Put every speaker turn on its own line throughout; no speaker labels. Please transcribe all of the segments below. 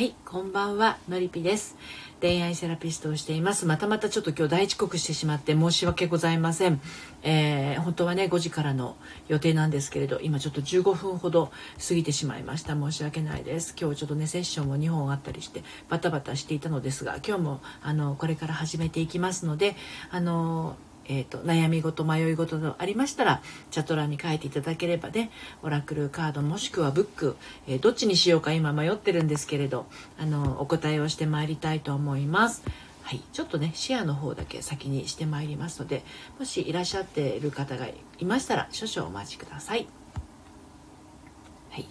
はい、こんばんは、のりぴです。恋愛セラピストをしています。またまたちょっと今日大遅刻してしまって申し訳ございません。えー本当はね、5時からの予定なんですけれど、今ちょっと15分ほど過ぎてしまいました。申し訳ないです。今日ちょっとね、セッションも2本あったりして、バタバタしていたのですが、今日もあの、これから始めていきますので、あの、えー、と悩み事迷い事のありましたらチャット欄に書いていただければねオラクルカードもしくはブック、えーどっちにしようか今迷ってるんですけれどあのお答えをしてまいりたいと思います。はい、ちょっとねシェアの方だけ先にしてまいりますのでもしいらっしゃっている方がいましたら少々お待ちください。はい、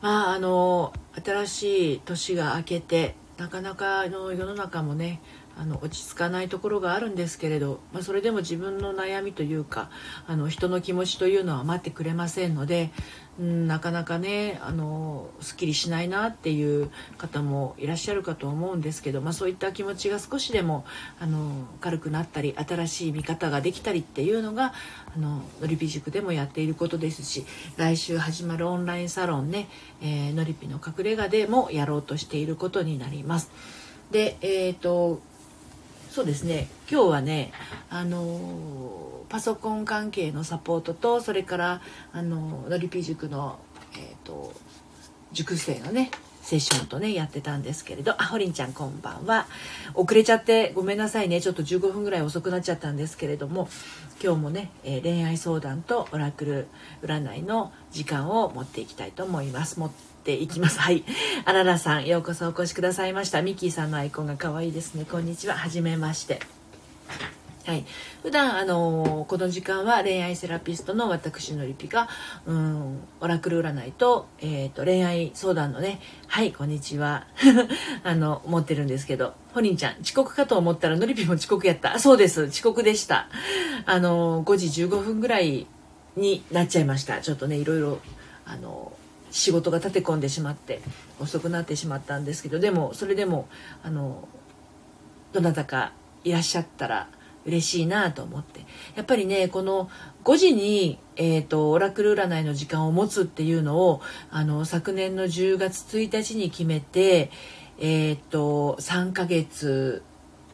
まああの新しい年が明けてなかなかあの世の中もねあの落ち着かないところがあるんですけれど、まあ、それでも自分の悩みというかあの人の気持ちというのは待ってくれませんので、うん、なかなかねあのすっきりしないなっていう方もいらっしゃるかと思うんですけど、まあ、そういった気持ちが少しでもあの軽くなったり新しい見方ができたりっていうのがあののりぴ塾でもやっていることですし来週始まるオンラインサロンね、えーのりぴの隠れ家でもやろうとしていることになります。でえっ、とそうですね。今日はねあのパソコン関係のサポートとそれからあののりぴ塾の、えー、と塾生のねセッションとねやってたんですけれどあほりんちゃんこんばんは。遅れちゃってごめんなさいね。ちょっと15分ぐらい遅くなっちゃったんですけれども今日もね、えー恋愛相談とオラクル占いの時間を持っていきたいと思います。持っていきます。はい。あららさんようこそお越しくださいました。ミッキーさんのアイコンが可愛いですね。こんにちは。はじめまして。はい、普段あのこの時間は恋愛セラピストの私のりぴがうんオラクル占いと,、えー、と恋愛相談のね。はいこんにちは。あの持ってるんですけど。ほりんちゃん遅刻かと思ったらのりぴも遅刻やった。そうです。遅刻でした。あの5時15分ぐらいになっちゃいました。ちょっとねいろいろあの仕事が立て込んでしまって遅くなってしまったんですけどでもそれでもあのどなたかいらっしゃったら嬉しいなと思って。やっぱりねこの5時に、えー、とオラクル占いの時間を持つっていうのをあの昨年の10月1日に決めてえっ、と3ヶ月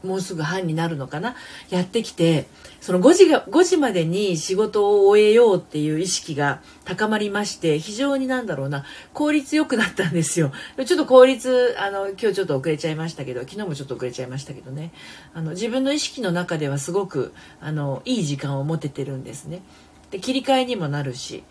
もうすぐ半になるのかな？やってきてその5時が5時までに仕事を終えようっていう意識が高まりまして非常になんだろうな効率よくなったんですよ。ちょっと効率あの今日ちょっと遅れちゃいましたけど昨日もちょっと遅れちゃいましたけどね。あの自分の意識の中ではすごくあのいい時間を持ててるんですね。で切り替えにもなるし。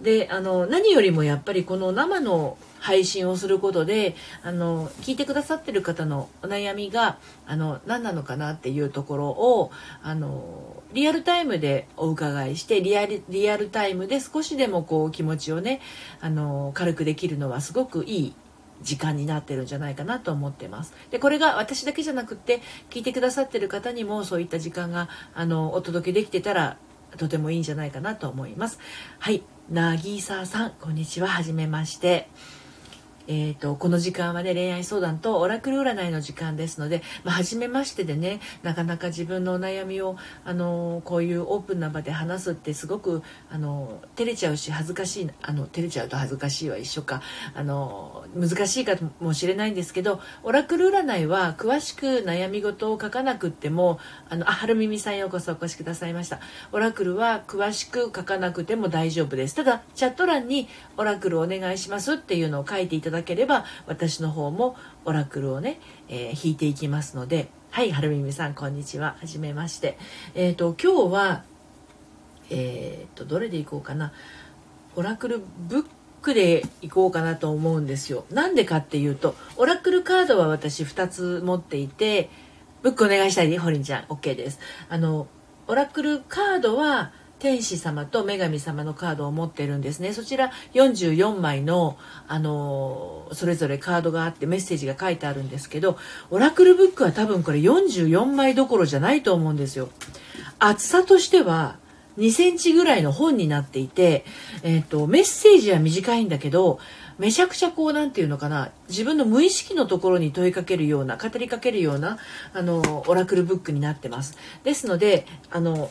であの何よりもやっぱりこの生の配信をすることであの聞いてくださってる方のお悩みがあの何なのかなっていうところをあのリアルタイムでお伺いしてリアルリアルタイムで少しでもこう気持ちをねあの軽くできるのはすごくいい時間になってるんじゃないかなと思ってます。でこれが私だけじゃなくって聞いてくださってる方にもそういった時間があのお届けできてたらとてもいいんじゃないかなと思います。はい、なぎささんこんにちははじめまして。えー、とこの時間はね恋愛相談とオラクル占いの時間ですので、まあ、初めましてでねなかなか自分のお悩みを、あのこういうオープンな場で話すってすごく、あの照れちゃうし恥ずかしいあの照れちゃうと恥ずかしいは一緒か、あの難しいかもしれないんですけどオラクル占いは詳しく悩み事を書かなくってもあのあはるみみさんようこそお越しくださいました。オラクルは詳しく書かなくても大丈夫です。ただチャット欄にオラクルお願いしますっていうのを書いていただだければ私の方もオラクルをね、えー引いていきますのではいはるみみさんこんにちは。はじめまして。えっ、と今日はえっ、とどれでいこうかな。オラクルブックでいこうかなと思うんですよ。なんでかっていうとオラクルカードは私2つ持っていてブックお願いしたいねホリンちゃん。OK です。あのオラクルカードは天使様と女神様のカードを持ってるんですね。そちら44枚の、あのそれぞれカードがあってメッセージが書いてあるんですけどオラクルブックは多分これ44枚どころじゃないと思うんですよ。厚さとしては2センチぐらいの本になっていて、えっとメッセージは短いんだけどめちゃくちゃこうなんていうのかな自分の無意識のところに問いかけるような語りかけるようなあのオラクルブックになってます。ですのであの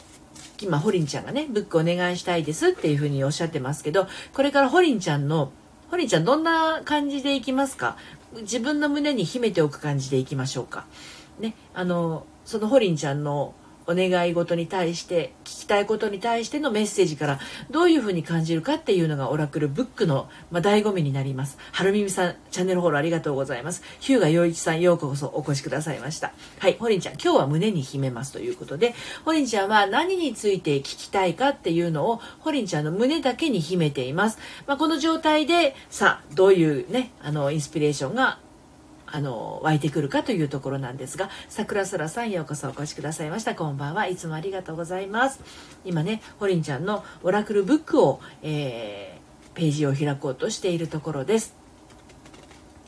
今ホリンちゃんがねブックお願いしたいですっていうふうにおっしゃってますけどこれからホリンちゃんのホリンちゃんどんな感じでいきますか？自分の胸に秘めておく感じでいきましょうか。ね、あのそのホリンちゃんのお願い事に対して聞きたいことに対してのメッセージからどういうふうに感じるかっていうのがオラクルブックの、まあ、醍醐味になります。はるみみさんチャンネルフォローありがとうございます。日向陽一さんようこそお越しくださいました。はいホリンちゃん今日は胸に秘めますということでホリンちゃんは何について聞きたいかっていうのをホリンちゃんの胸だけに秘めています、まあ、この状態でさあどういうねあのインスピレーションがあの湧いてくるかというところなんですが桜空さんようこそお越しくださいました。こんばんは。いつもありがとうございます。今ねホリンちゃんのオラクルブックを、えー、ページを開こうとしているところです。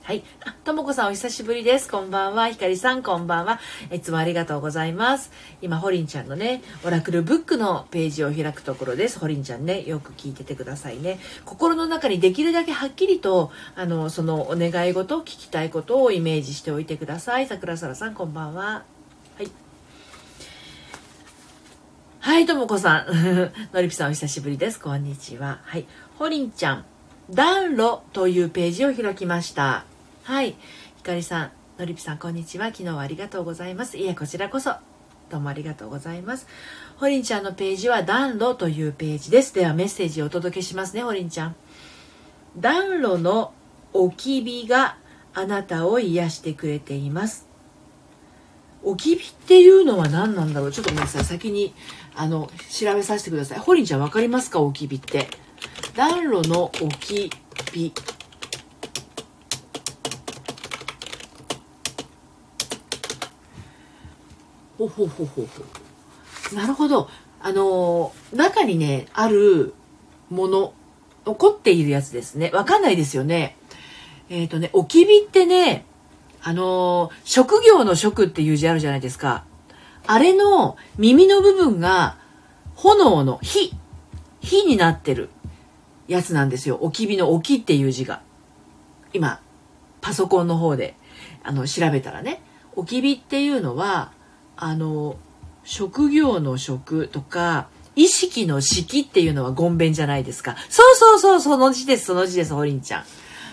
はい。あ、ともこさんお久しぶりです。こんばんは。ひかりさんこんばんは。いつもありがとうございます。今、ホリンちゃんのね、オラクルブックのページを開くところです。ホリンちゃんね、よく聞いててくださいね。心の中にできるだけはっきりと、あの、そのお願い事、聞きたいことをイメージしておいてください。桜空さんこんばんは。はい。はい、ともこさん。のりぴさんお久しぶりです。こんにちは。はい。ホリンちゃん、暖炉というページを開きました。はい。ひかりさん、のりぴさん、こんにちは。昨日はありがとうございます。いえ、こちらこそ。どうもありがとうございます。ほりんちゃんのページは暖炉というページです。ではメッセージをお届けしますね、ほりんちゃん。暖炉の置き火があなたを癒してくれています。置き火っていうのは何なんだろう？ちょっとごめんなさい。先に、あの、調べさせてください。ほりんちゃんわかりますか？置き火って。暖炉の置き火。ほほほほほ。なるほど。あの、中にね、あるもの、残っているやつですね。わかんないですよね。えっ、ー、とね、置き火ってね、あの、職業の職っていう字あるじゃないですか。あれの耳の部分が炎の火、火になってるやつなんですよ。置き火の置きっていう字が。今、パソコンの方で、あの、調べたらね。置き火っていうのは、あの職業の職とか意識の式っていうのはゴンベンじゃないですか。そうそうそう、その字です、その字です、ホリンちゃん。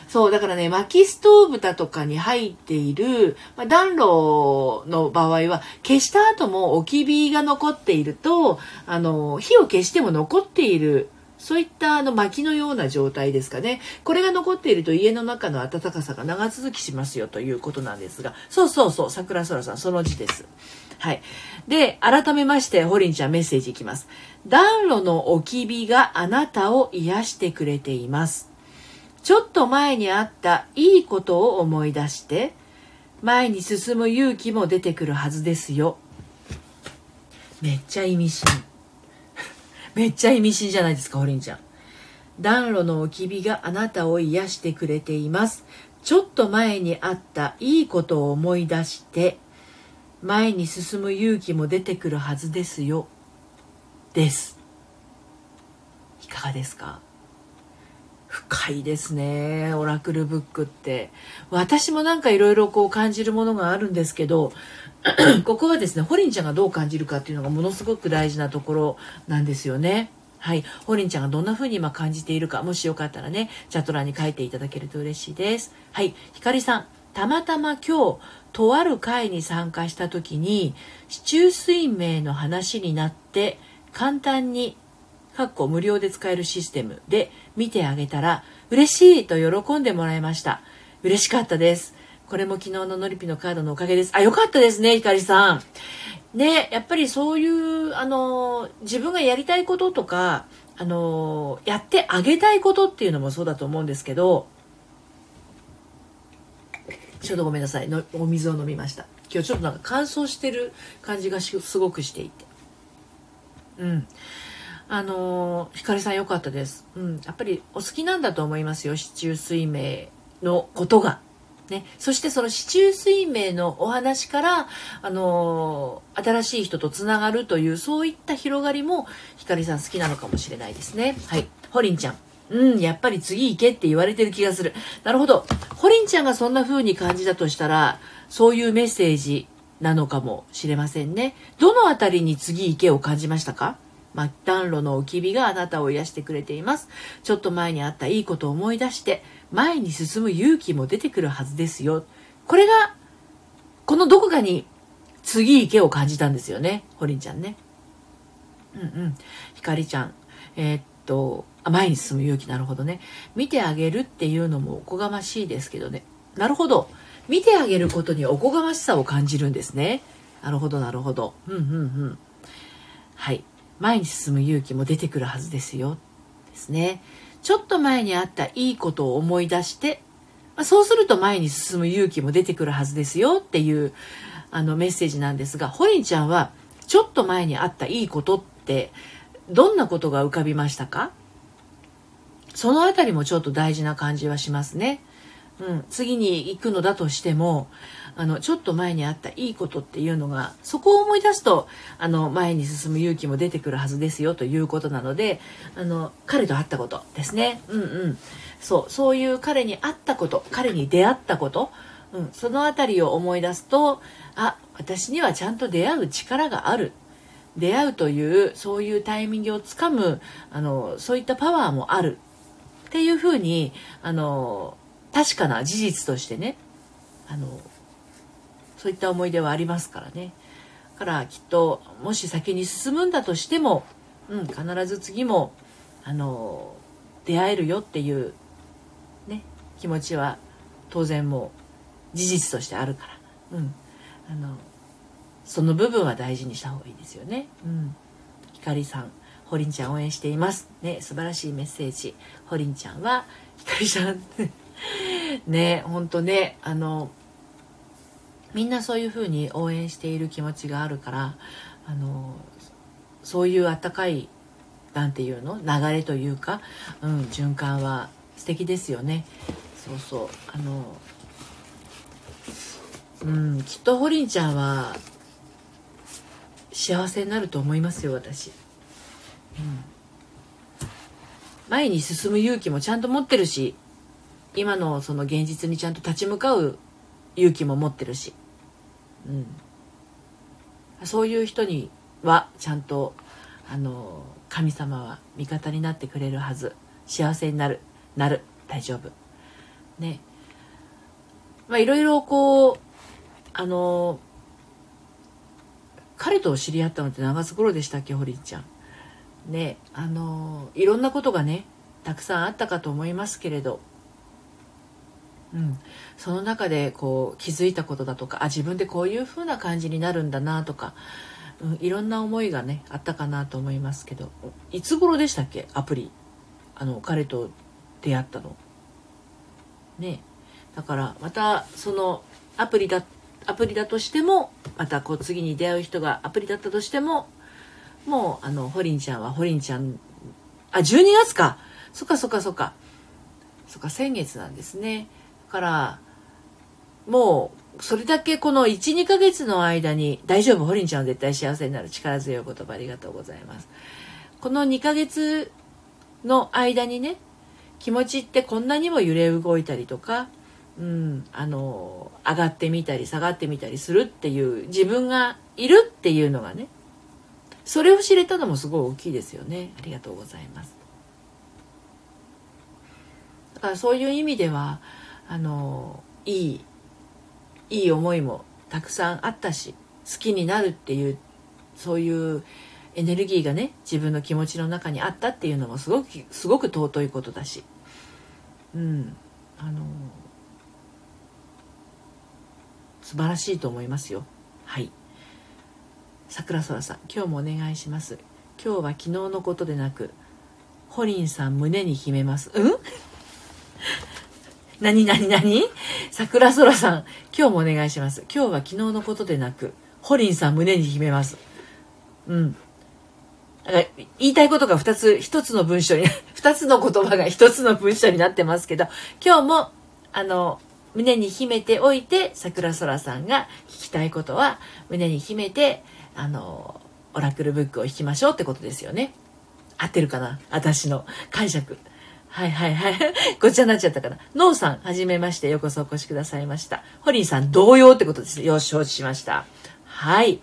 そう、だからね、薪ストーブだとかに入っている、まあ、暖炉の場合は、消した後も置き火が残っていると、あの、火を消しても残っているそういったあの薪のような状態ですかね。これが残っていると家の中の暖かさが長続きしますよということなんですが、そうそうそう、桜空さん、その字です。はい。で、改めまして、ホリンちゃんメッセージいきます。暖炉の置き火があなたを癒してくれています。ちょっと前にあったいいことを思い出して、前に進む勇気も出てくるはずですよ。めっちゃ意味深。めっちゃ意味深じゃないですか、ホリンちゃん。暖炉の置き火があなたを癒してくれています。ちょっと前にあったいいことを思い出して、前に進む勇気も出てくるはずですよ。です。いかがですか？深いですね。オラクルブックって。私もなんかいろいろこう感じるものがあるんですけど、ここはですね、ホリンちゃんがどう感じるかっていうのがものすごく大事なところなんですよね。はい。ホリンちゃんがどんな風に今感じているか、もしよかったらね、チャット欄に書いていただけると嬉しいです。はい。ひかりさん、たまたま今日、とある会に参加した時に、市中水明の話になって、簡単に、かっこ無料で使えるシステムで見てあげたら、嬉しいと喜んでもらいました。嬉しかったです。これも昨日のノリピのカードのおかげです。あ、よかったですね、ひかりさん。ね、やっぱりそういう、あの、自分がやりたいこととか、あの、やってあげたいことっていうのもそうだと思うんですけど、ちょっとごめんなさい。のお水を飲みました。今日ちょっとなんか乾燥してる感じがすごくしていて。うん。あのひかりさん良かったです、うん、やっぱりお好きなんだと思いますよ。市中水明のことが。ね、そしてその市中水明のお話から、あのー、新しい人とつながるというそういった広がりもひかりさん好きなのかもしれないですね。はい。ホリンちゃん。うん、やっぱり次行けって言われてる気がする。なるほど。ホリンちゃんがそんな風に感じたとしたら、そういうメッセージなのかもしれませんね。どのあたりに次行けを感じましたか？ま暖炉の置き火があなたを癒してくれています。ちょっと前にあったいいことを思い出して、前に進む勇気も出てくるはずですよ。これが、このどこかに次行けを感じたんですよね。ホリンちゃんね。うんうん。ひかりちゃん。えー、っと、前に進む勇気、なるほどね。見てあげるっていうのもおこがましいですけどね。なるほど。見てあげることにおこがましさを感じるんですね。なるほど、なるほど。うんうんうん。はい。前に進む勇気も出てくるはずですよ。ですね。ちょっと前にあったいいことを思い出して、ま、そうすると前に進む勇気も出てくるはずですよっていうあのメッセージなんですが、ホリンちゃんはちょっと前にあったいいことってどんなことが浮かびましたか？そのあたりもちょっと大事な感じはしますね。うん、次に行くのだとしてもあのちょっと前にあったいいことっていうのがそこを思い出すとあの前に進む勇気も出てくるはずですよということなのであの彼と会ったことですね。うんうん。そう。そういう彼に会ったこと彼に出会ったこと、うん、その辺りを思い出すとあ私にはちゃんと出会う力がある。出会うというそういうタイミングをつかむあのそういったパワーもある。っていうふうにあの確かな事実としてねあのそういった思い出はありますからね。だからきっともし先に進むんだとしても、うん、必ず次もあの出会えるよっていうね気持ちは当然もう事実としてあるから、うん、あのその部分は大事にした方がいいですよね。うん、ひかりさん。ほりんちゃん応援しています。ね、素晴らしいメッセージ。ほりんちゃんは、ひかりちゃん ねほんとねあのみんなそういうふうに応援している気持ちがあるからあのそういうあったかいなんていうの流れというか、うん、循環は素敵ですよねそうそうあのうんきっとホリンちゃんは幸せになると思いますよ私、前に進む勇気もちゃんと持ってるし今のその現実にちゃんと立ち向かう勇気も持ってるし、うん、そういう人にはちゃんとあの神様は味方になってくれるはず。幸せになる。なる。大丈夫。ね。まあいろいろこうあの彼と知り合ったのって長津頃でしたっけ堀ちゃん。ねあのいろんなことがねたくさんあったかと思いますけれど。うん、その中でこう気づいたことだとかあ自分でこういう風な感じになるんだなとか、うん、いろんな思いがねあったかなと思いますけど。いつ頃でしたっけ？アプリ。あの彼と出会ったの。ね。だからまたそのアプリだアプリだとしてもまたこう次に出会う人がアプリだったとしてももうあのホリンちゃんはホリンちゃんあ12月か。そっかそっかそっか。そっか先月なんですね。だからもうそれだけこの12ヶ月の間に大丈夫？ホリンちゃんは絶対幸せになる。力強いお言葉ありがとうございます。この2ヶ月の間にね気持ちってこんなにも揺れ動いたりとか、うん、あの上がってみたり下がってみたりするっていう自分がいるっていうのがねそれを知れたのもすごい大きいですよね。ありがとうございます。だからそういう意味ではあのいいいい思いもたくさんあったし好きになるっていうそういうエネルギーがね自分の気持ちの中にあったっていうのもすごくすごく尊いことだし。うん。あの素晴らしいと思いますよ。桜空さん今日もお願いします今日は昨日のことでなくホリンさん胸に秘めますうん？何何何？桜空さん、今日もお願いします。今日は昨日のことでなく、ホリンさん胸に秘めます。うん。言いたいことが2つ、1つの文章に、2つの言葉が1つの文章になってますけど、今日も、あの、胸に秘めておいて、桜空さんが聞きたいことは、胸に秘めて、あの、オラクルブックを引きましょうってことですよね。合ってるかな？私の解釈。はいはいはい。ごっちゃになっちゃったかな？ノーさん、はじめまして。ようこそお越しくださいました。ホリーさん、同様ってことです。よし、承知しました。はい。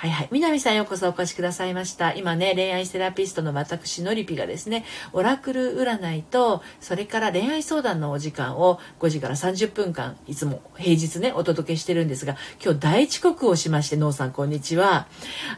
はいはい。南さんようこそお越しくださいました。今ね、恋愛セラピストの私、のりぴがですね、オラクル占いと、それから恋愛相談のお時間を5時から30分間、いつも平日ね、お届けしてるんですが、今日大遅刻をしまして、のうさんこんにちは。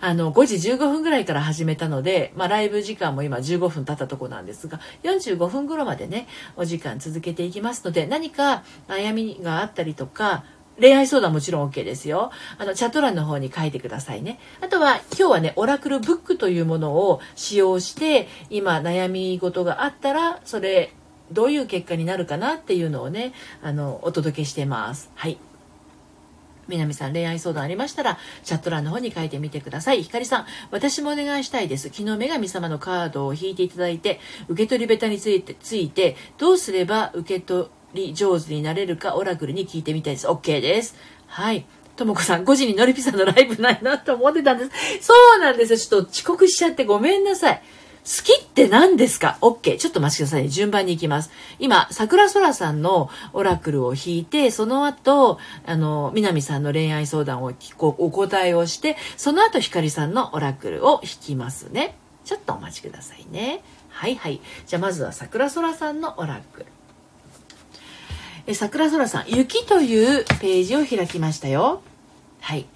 あの、5時15分ぐらいから始めたので、まあ、ライブ時間も今15分経ったとこなんですが、45分頃までね、お時間続けていきますので、何か悩みがあったりとか、恋愛相談もちろん OK ですよ。あの、チャット欄の方に書いてくださいね。あとは、今日はね、オラクルブックというものを使用して、今悩み事があったら、それ、どういう結果になるかなっていうのをね、あの、お届けしてます。はい。南さん、恋愛相談ありましたら、チャット欄の方に書いてみてください。ひかりさん、私もお願いしたいです。昨日女神様のカードを引いていただいて、受け取りベタについて、ついて、どうすれば受け取り上手になれるかオラクルに聞いてみたいです。OK です。はい。ともこさん、5時にのりぴさんのライブないなと思ってたんです。そうなんですよ。ちょっと遅刻しちゃってごめんなさい。好きって何ですか ?OK。ちょっと待ちくださいね。順番に行きます。今、桜空さんのオラクルを引いて、その後、あの、南さんの恋愛相談をこうお答えをして、その後、光さんのオラクルを引きますね。ちょっとお待ちくださいね。はいはい。じゃあまずは桜空さんのオラクル。え桜空さん、雪というページを開きましたよ。はい。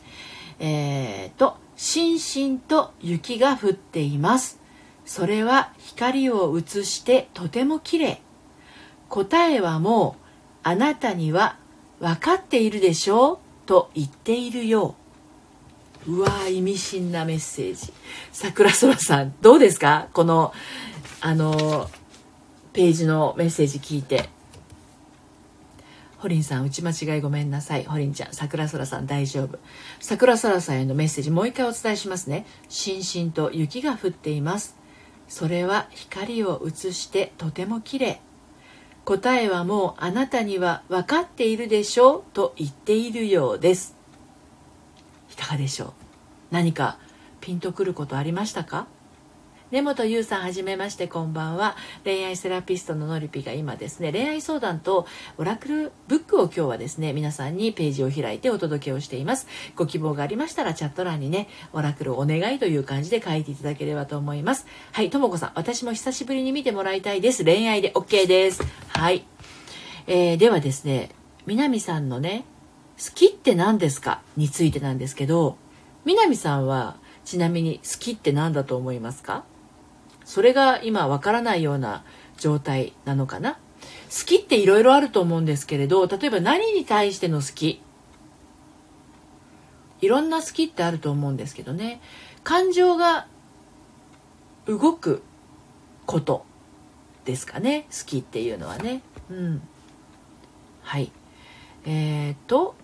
えーと、しんしんと雪が降っています。それは光を映してとても綺麗。答えはもう、あなたには分かっているでしょうと言っているよう。うわー、意味深なメッセージ。桜空さん、どうですか？この、あの、ページのメッセージ聞いて。ホリンさん、打ち間違いごめんなさい。ホリンちゃん、桜空さん大丈夫。桜空さんへのメッセージもう一回お伝えしますね。しんしんと雪が降っています。それは光を映してとても綺麗。答えはもうあなたには分かっているでしょうと言っているようです。いかがでしょう？何かピンとくることありましたか？根本優さんはじめましてこんばんは。恋愛セラピストののりぴが今ですね恋愛相談とオラクルブックを今日はですね皆さんにページを開いてお届けをしています。ご希望がありましたらチャット欄にねオラクルお願いという感じで書いていただければと思います。はいともこさん私も久しぶりに見てもらいたいです。恋愛で OK です。はい、えー、ではですね南さんのね好きって何ですか？についてなんですけど南さんはちなみに好きって何だと思いますか？それが今わからないような状態なのかな？好きっていろいろあると思うんですけれど例えば何に対しての好き？いろんな好きってあると思うんですけどね。感情が動くことですかね？好きっていうのはね。うん。はい。えー、っと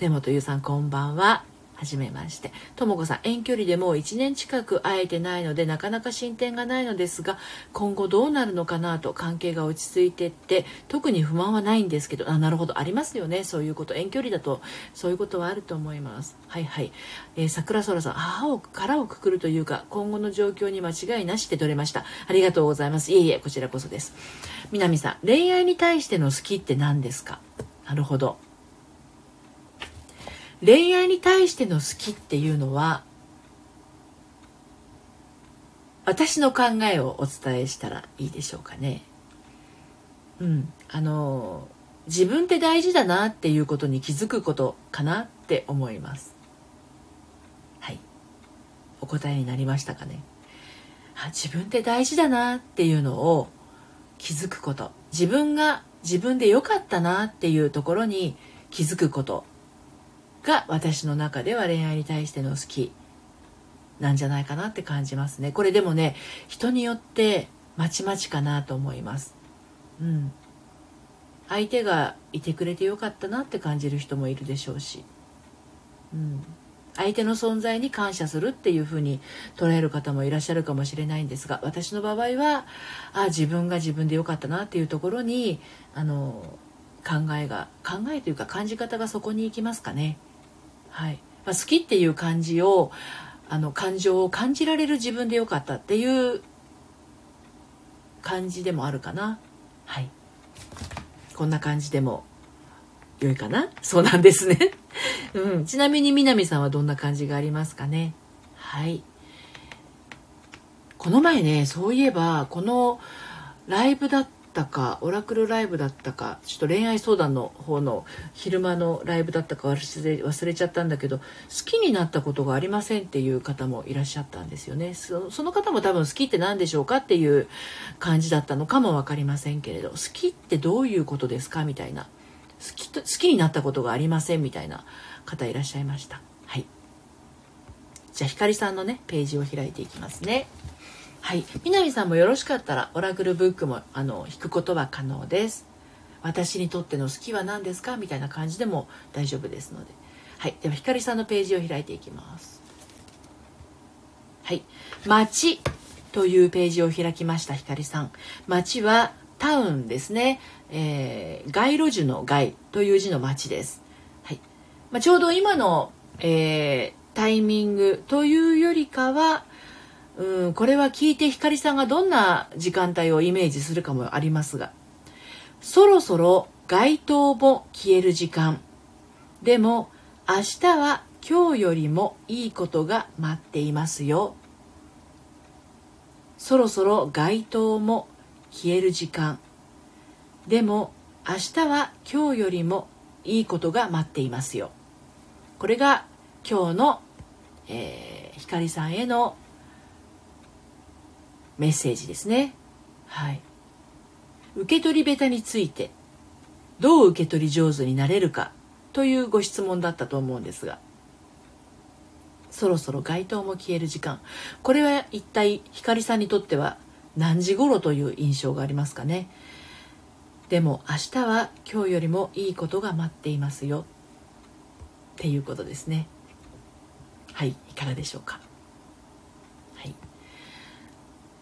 根本優さんこんばんは。はじめまして。ともこさん、遠距離でもう1年近く会えてないので、なかなか進展がないのですが、今後どうなるのかなと関係が落ち着いてって、特に不満はないんですけど、あ、なるほど、ありますよね。そういうこと。遠距離だと、そういうことはあると思います。はいはい。えー、桜空さん、母を、殻をくくるというか、今後の状況に間違いなしで取れました。ありがとうございます。いえいえ、こちらこそです。南さん、恋愛に対しての好きって何ですか？なるほど。恋愛に対しての好きっていうのは私の考えをお伝えしたらいいでしょうかね。うん、あの自分って大事だなっていうことに気づくことかなって思います。はい、お答えになりましたかね。あ自分って大事だなっていうのを気づくこと自分が自分で良かったなっていうところに気づくことが私の中では恋愛に対しての好きなんじゃないかなって感じますね。これでもね人によってまちまちかなと思います。うん。相手がいてくれてよかったなって感じる人もいるでしょうし、うん、相手の存在に感謝するっていうふうに捉える方もいらっしゃるかもしれないんですが私の場合はあ自分が自分でよかったなっていうところにあの考えが考えというか感じ方がそこに行きますかね。はいまあ、好きっていう感じをあの感情を感じられる自分でよかったっていう感じでもあるかなはいこんな感じでも良いかな？そうなんですね。うん。ちなみに南さんはどんな感じがありますかね？はい。この前ね、そういえば、このライブだったか、オラクルライブだったか、ちょっと恋愛相談の方の昼間のライブだったか忘れ忘れちゃったんだけど、好きになったことがありませんっていう方もいらっしゃったんですよね。そその方も多分好きって何でしょうかっていう感じだったのかも分かりませんけれど、好きってどういうことですかみたいな。好きと好きになったことがありませんみたいな方いらっしゃいましたはいじゃあひかりさんのねページを開いていきますねはい。南さんもよろしかったらオラクルブックもあの引くことは可能です。私にとっての好きは何ですか？みたいな感じでも大丈夫ですので。はい。ではひかりさんのページを開いていきます。はい。街というページを開きましたひかりさん。街はタウンですね、えー、街路樹の街という字の町です、はい。まあ、ちょうど今の、えー、タイミングというよりかはうんこれは聞いて光さんがどんな時間帯をイメージするかもありますが。そろそろ街灯も消える時間。でも明日は今日よりもいいことが待っていますよ。そろそろ街灯も消える時間。でも明日は今日よりもいいことが待っていますよ。これが今日の、えー、光さんへのメッセージですね。はい。受け取り下手についてどう受け取り上手になれるかというご質問だったと思うんですがそろそろ街灯も消える時間。これは一体光さんにとっては何時頃という印象がありますかね。でも明日は今日よりもいいことが待っていますよ。っていうことですね。はいいかがでしょうかはい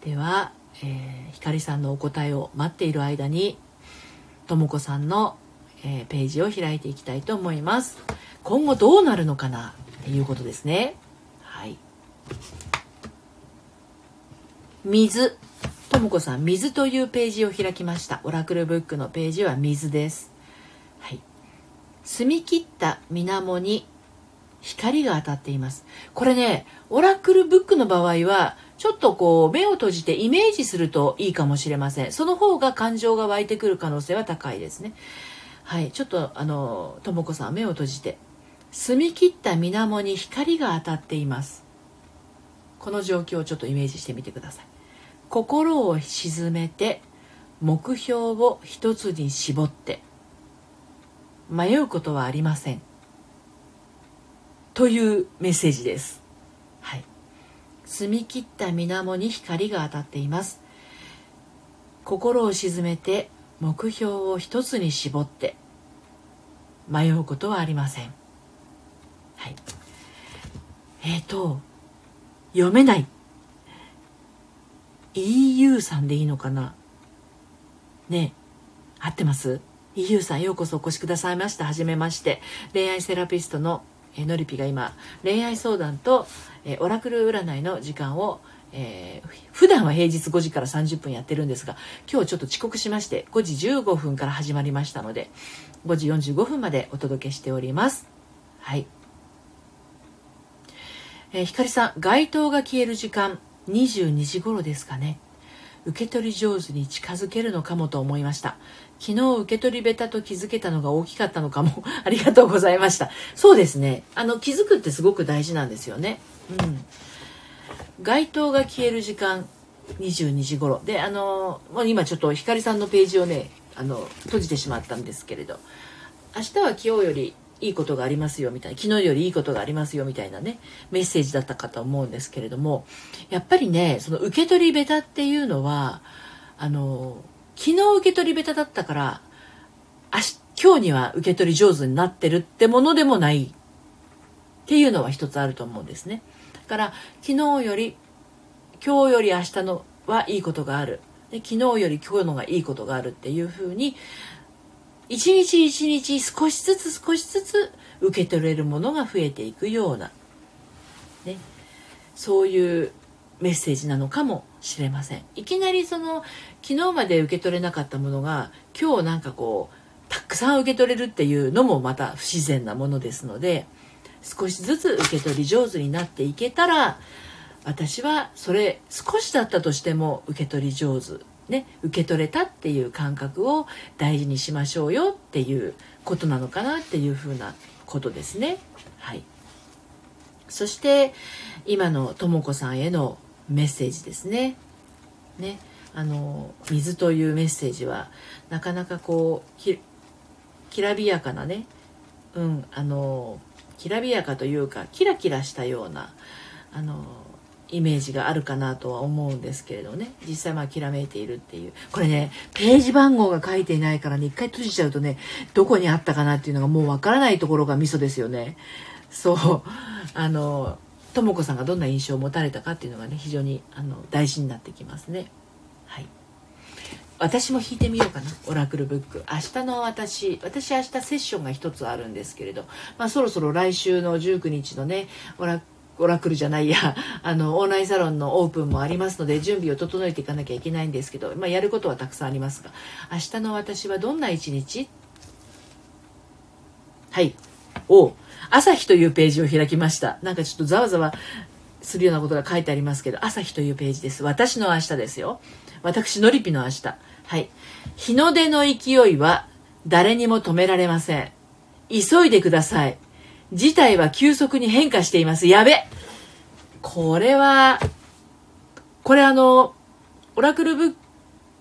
では、えー、光さんのお答えを待っている間にとも子さんの、えー、ページを開いていきたいと思います今後どうなるのかなっていうことですねはい水ともこさん、水というページを開きました。オラクルブックのページは水です。はい。澄み切った水面に光が当たっています。これね、オラクルブックの場合は、ちょっとこう、目を閉じてイメージするといいかもしれません。その方が感情が湧いてくる可能性は高いですね。はい。ちょっと、あの、ともこさん、目を閉じて。澄み切った水面に光が当たっています。この状況をちょっとイメージしてみてください。心を沈めて目標を一つに絞って迷うことはありませんというメッセージです。澄み切った水面に光が当たっています。心を沈めて目標を一つに絞って迷うことはありません。はい。えっ、ー、と、読めない EU さんでいいのかな？ね合ってます ?EU さんようこそお越しくださいました。はじめまして。恋愛セラピストのえのりぴが今、恋愛相談とえオラクル占いの時間をえー、普段は平日5時から30分やってるんですが今日ちょっと遅刻しまして5時15分から始まりましたので5時45分までお届けしております。はい、えー、ひかりさん街灯が消える時間22時頃ですかね。受け取り上手に近づけるのかもと思いました。昨日受け取り下手と気づけたのが大きかったのかも。ありがとうございました。そうですね。あの気づくってすごく大事なんですよね。うん。街灯が消える時間22時頃。であのもう今ちょっと光さんのページをねあの閉じてしまったんですけれど。明日は今日よりいいことがありますよみたいな昨日よりいいことがありますよみたいなねメッセージだったかと思うんですけれどもやっぱりねその受け取り下手っていうのはあの昨日受け取り下手だったから明日今日には受け取り上手になってるってものでもない。っていうのは一つあると思うんですね。だから昨日より今日より明日のはいいことがある。で昨日より今日のがいいことがあるっていうふうに一日一日少しずつ少しずつ受け取れるものが増えていくような、ね、そういうメッセージなのかもしれませんいきなりその昨日まで受け取れなかったものが今日なんかこうたくさん受け取れるっていうのもまた不自然なものですので少しずつ受け取り上手になっていけたら私はそれ少しだったとしても受け取り上手ね受け取れたっていう感覚を大事にしましょうよっていうことなのかなっていうふうなことですね。はい、そして今のとも子さんへのメッセージですね。ね。あの水というメッセージはなかなかこうきらびやかなね。うんあのきらびやかというかキラキラしたようなあのイメージがあるかなとは思うんですけれどね。実際まあきらめいているっていう。これねページ番号が書いていないからね一回閉じちゃうとねどこにあったかなっていうのがもうわからないところがミソですよね。そう。あのとも子さんがどんな印象を持たれたかっていうのがね非常にあの大事になってきますね。はい。私も引いてみようかな。オラクルブック。明日の私私明日セッションが一つあるんですけれど、まあ、そろそろ来週の19日のねオラオラクルじゃないや あのオンラインサロンのオープンもありますので準備を整えていかなきゃいけないんですけど、まあ、やることはたくさんありますが明日の私はどんな一日？はい。お朝日というページを開きました。なんかちょっとざわざわするようなことが書いてありますけど朝日というページです。私の明日ですよ。私のりぴの明日。はい。日の出の勢いは誰にも止められません。急いでください。事態は急速に変化しています。やべ。これは、これあの、オラクルブッ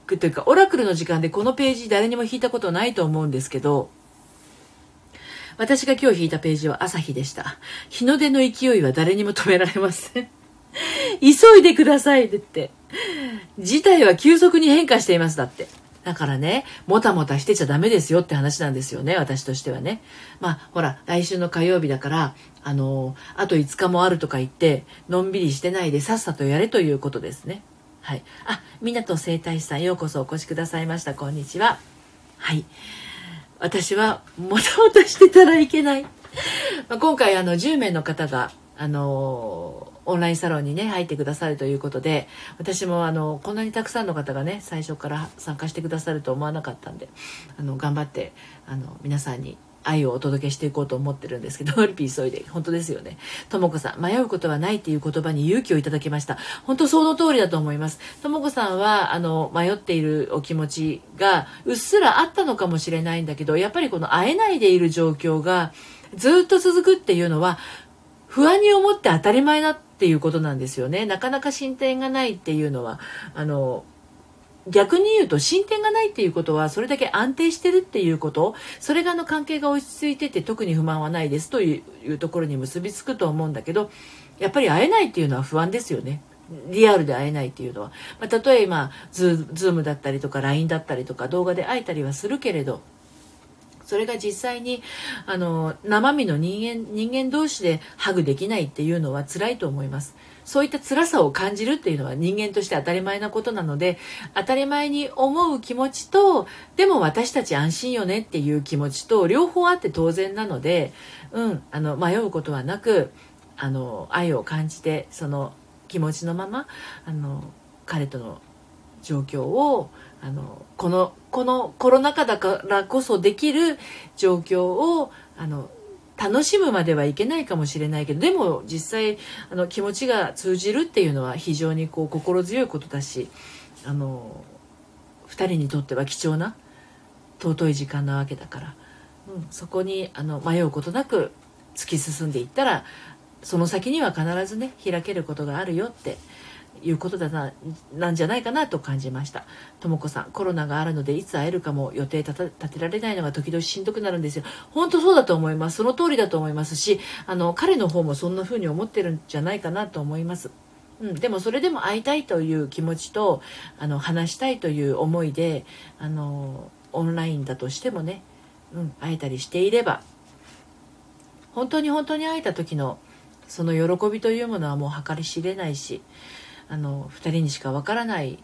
クというか、オラクルの時間でこのページ誰にも引いたことないと思うんですけど、私が今日引いたページは朝日でした。日の出の勢いは誰にも止められません。急いでくださいって。事態は急速に変化していますだって。だからね、もたもたしてちゃダメですよって話なんですよね、私としてはね。まあ、ほら、来週の火曜日だから、あの、あと5日もあるとか言って、のんびりしてないでさっさとやれということですね。はい。あ、港生態師さん、ようこそお越しくださいました。こんにちは。はい。私は、もたもたしてたらいけない。まあ、今回、あの、10名の方が、あのオンラインサロンにね入ってくださるということで私もあのこんなにたくさんの方がね最初から参加してくださると思わなかったんであの頑張ってあの皆さんに愛をお届けしていこうと思ってるんですけど、リピー急いで、本当ですよね。ともこさん、迷うことはないっていう言葉に勇気をいただきました。本当その通りだと思います。ともこさんは、あの、迷っているお気持ちが、うっすらあったのかもしれないんだけど、やっぱりこの会えないでいる状況が、ずっと続くっていうのは、不安に思って当たり前だっていうことなんですよね。なかなか進展がないっていうのは、あの、逆に言うと進展がないっていうことはそれだけ安定してるっていうことそれがあの関係が落ち着いてて特に不満はないですというところに結びつくと思うんだけどやっぱり会えないっていうのは不安ですよね。リアルで会えないっていうのは、まあ、例えばズームだったりとか LINE だったりとか動画で会えたりはするけれどそれが実際にあの生身の人間人間同士でハグできないっていうのは辛いと思います。そういった辛さを感じるっていうのは人間として当たり前なことなので当たり前に思う気持ちとでも私たち安心よねっていう気持ちと両方あって当然なので、うん、あの迷うことはなくあの愛を感じてその気持ちのままあの彼との状況をあのこのこのコロナ禍だからこそできる状況をあの楽しむまではいけないかもしれないけどでも実際あの気持ちが通じるっていうのは非常にこう心強いことだしあの2人にとっては貴重な尊い時間なわけだから、うん、そこにあの迷うことなく突き進んでいったらその先には必ずね開けることがあるよっていうことだななんじゃないかなと感じました。とも子さんコロナがあるのでいつ会えるかも予定立てられないのが時々しんどくなるんですよ。本当そうだと思います。その通りだと思いますしあの彼の方もそんな風に思ってるんじゃないかなと思います。うん、でもそれでも会いたいという気持ちとあの話したいという思いであのオンラインだとしてもね、うん、会えたりしていれば本当に本当に会えた時のその喜びというものはもう計り知れないしあの2人にしかわからない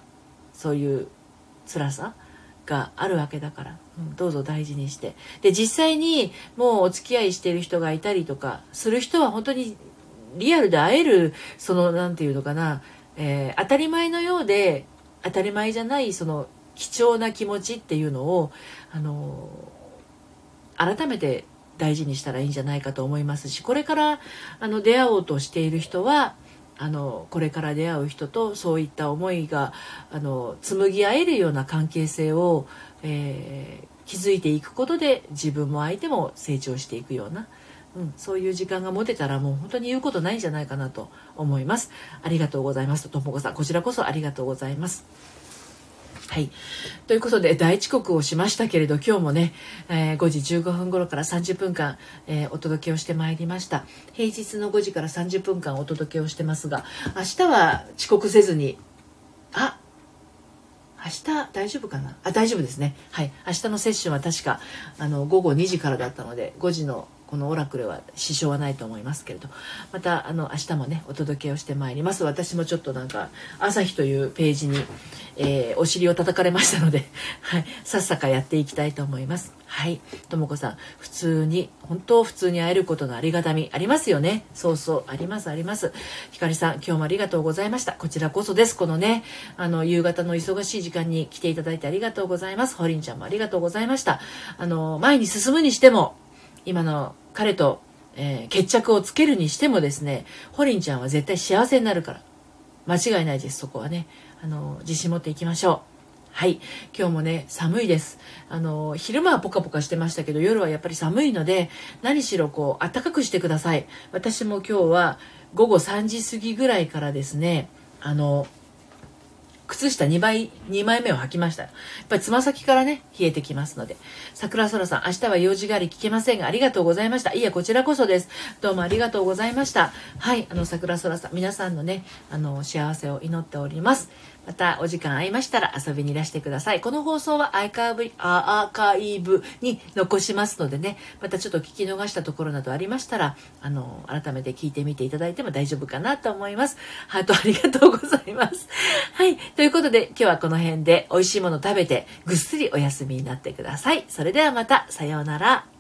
そういう辛さがあるわけだから、うん、どうぞ大事にして。で実際にもうお付き合いしてる人がいたりとかする人は本当にリアルで会えるその何て言うのかな、えー、当たり前のようで当たり前じゃないその貴重な気持ちっていうのをあの改めて大事にしたらいいんじゃないかと思いますしこれからあの出会おうとしている人はあのこれから出会う人とそういった思いがあの紡ぎ合えるような関係性を、えー、築いていくことで自分も相手も成長していくような、うん、そういう時間が持てたらもう本当に言うことないんじゃないかなと思います。ありがとうございますともこさんこちらこそありがとうございます。はい。ということで、大遅刻をしましたけれど、今日もね、えー、5時15分頃から30分間、えー、お届けをしてまいりました。平日の5時から30分間お届けをしてますが、明日は遅刻せずに、あ明日大丈夫かな？あ、大丈夫ですね。はい。明日のセッションは確か、あの、午後2時からだったので、5時のこのオラクルは支障はないと思いますけれど。またあの明日もねお届けをしてまいります。私もちょっとなんか朝日というページに、えー、お尻を叩かれましたので、はい、さっさかやっていきたいと思います。はい。とも子さん普通に本当普通に会えることのありがたみありますよね。そうそうありますあります。ひかりさん今日もありがとうございました。こちらこそです。このねあの夕方の忙しい時間に来ていただいてありがとうございます。ほりんちゃんもありがとうございました。あの前に進むにしても今の彼と、えー、決着をつけるにしてもですねホリンちゃんは絶対幸せになるから。間違いないですそこはね。あの自信持っていきましょう。はい。今日もね寒いです。あの昼間はポカポカしてましたけど夜はやっぱり寒いので何しろこう暖かくしてください。私も今日は午後3時過ぎぐらいからですねあの靴下2枚、2枚目を履きました。やっぱりつま先からね、冷えてきますので。桜空さん、明日は用事があり聞けませんが、ありがとうございました。いや、こちらこそです。どうもありがとうございました。はい、あの、桜空さん、皆さんのね、あの、幸せを祈っております。またお時間合いましたら遊びにいらしてください。この放送はアーカイブアーカイブに残しますのでね、またちょっと聞き逃したところなどありましたら、あの、改めて聞いてみていただいても大丈夫かなと思います。ハートありがとうございます。はい。ということで今日はこの辺で美味しいもの食べてぐっすりお休みになってください。それではまた、さようなら。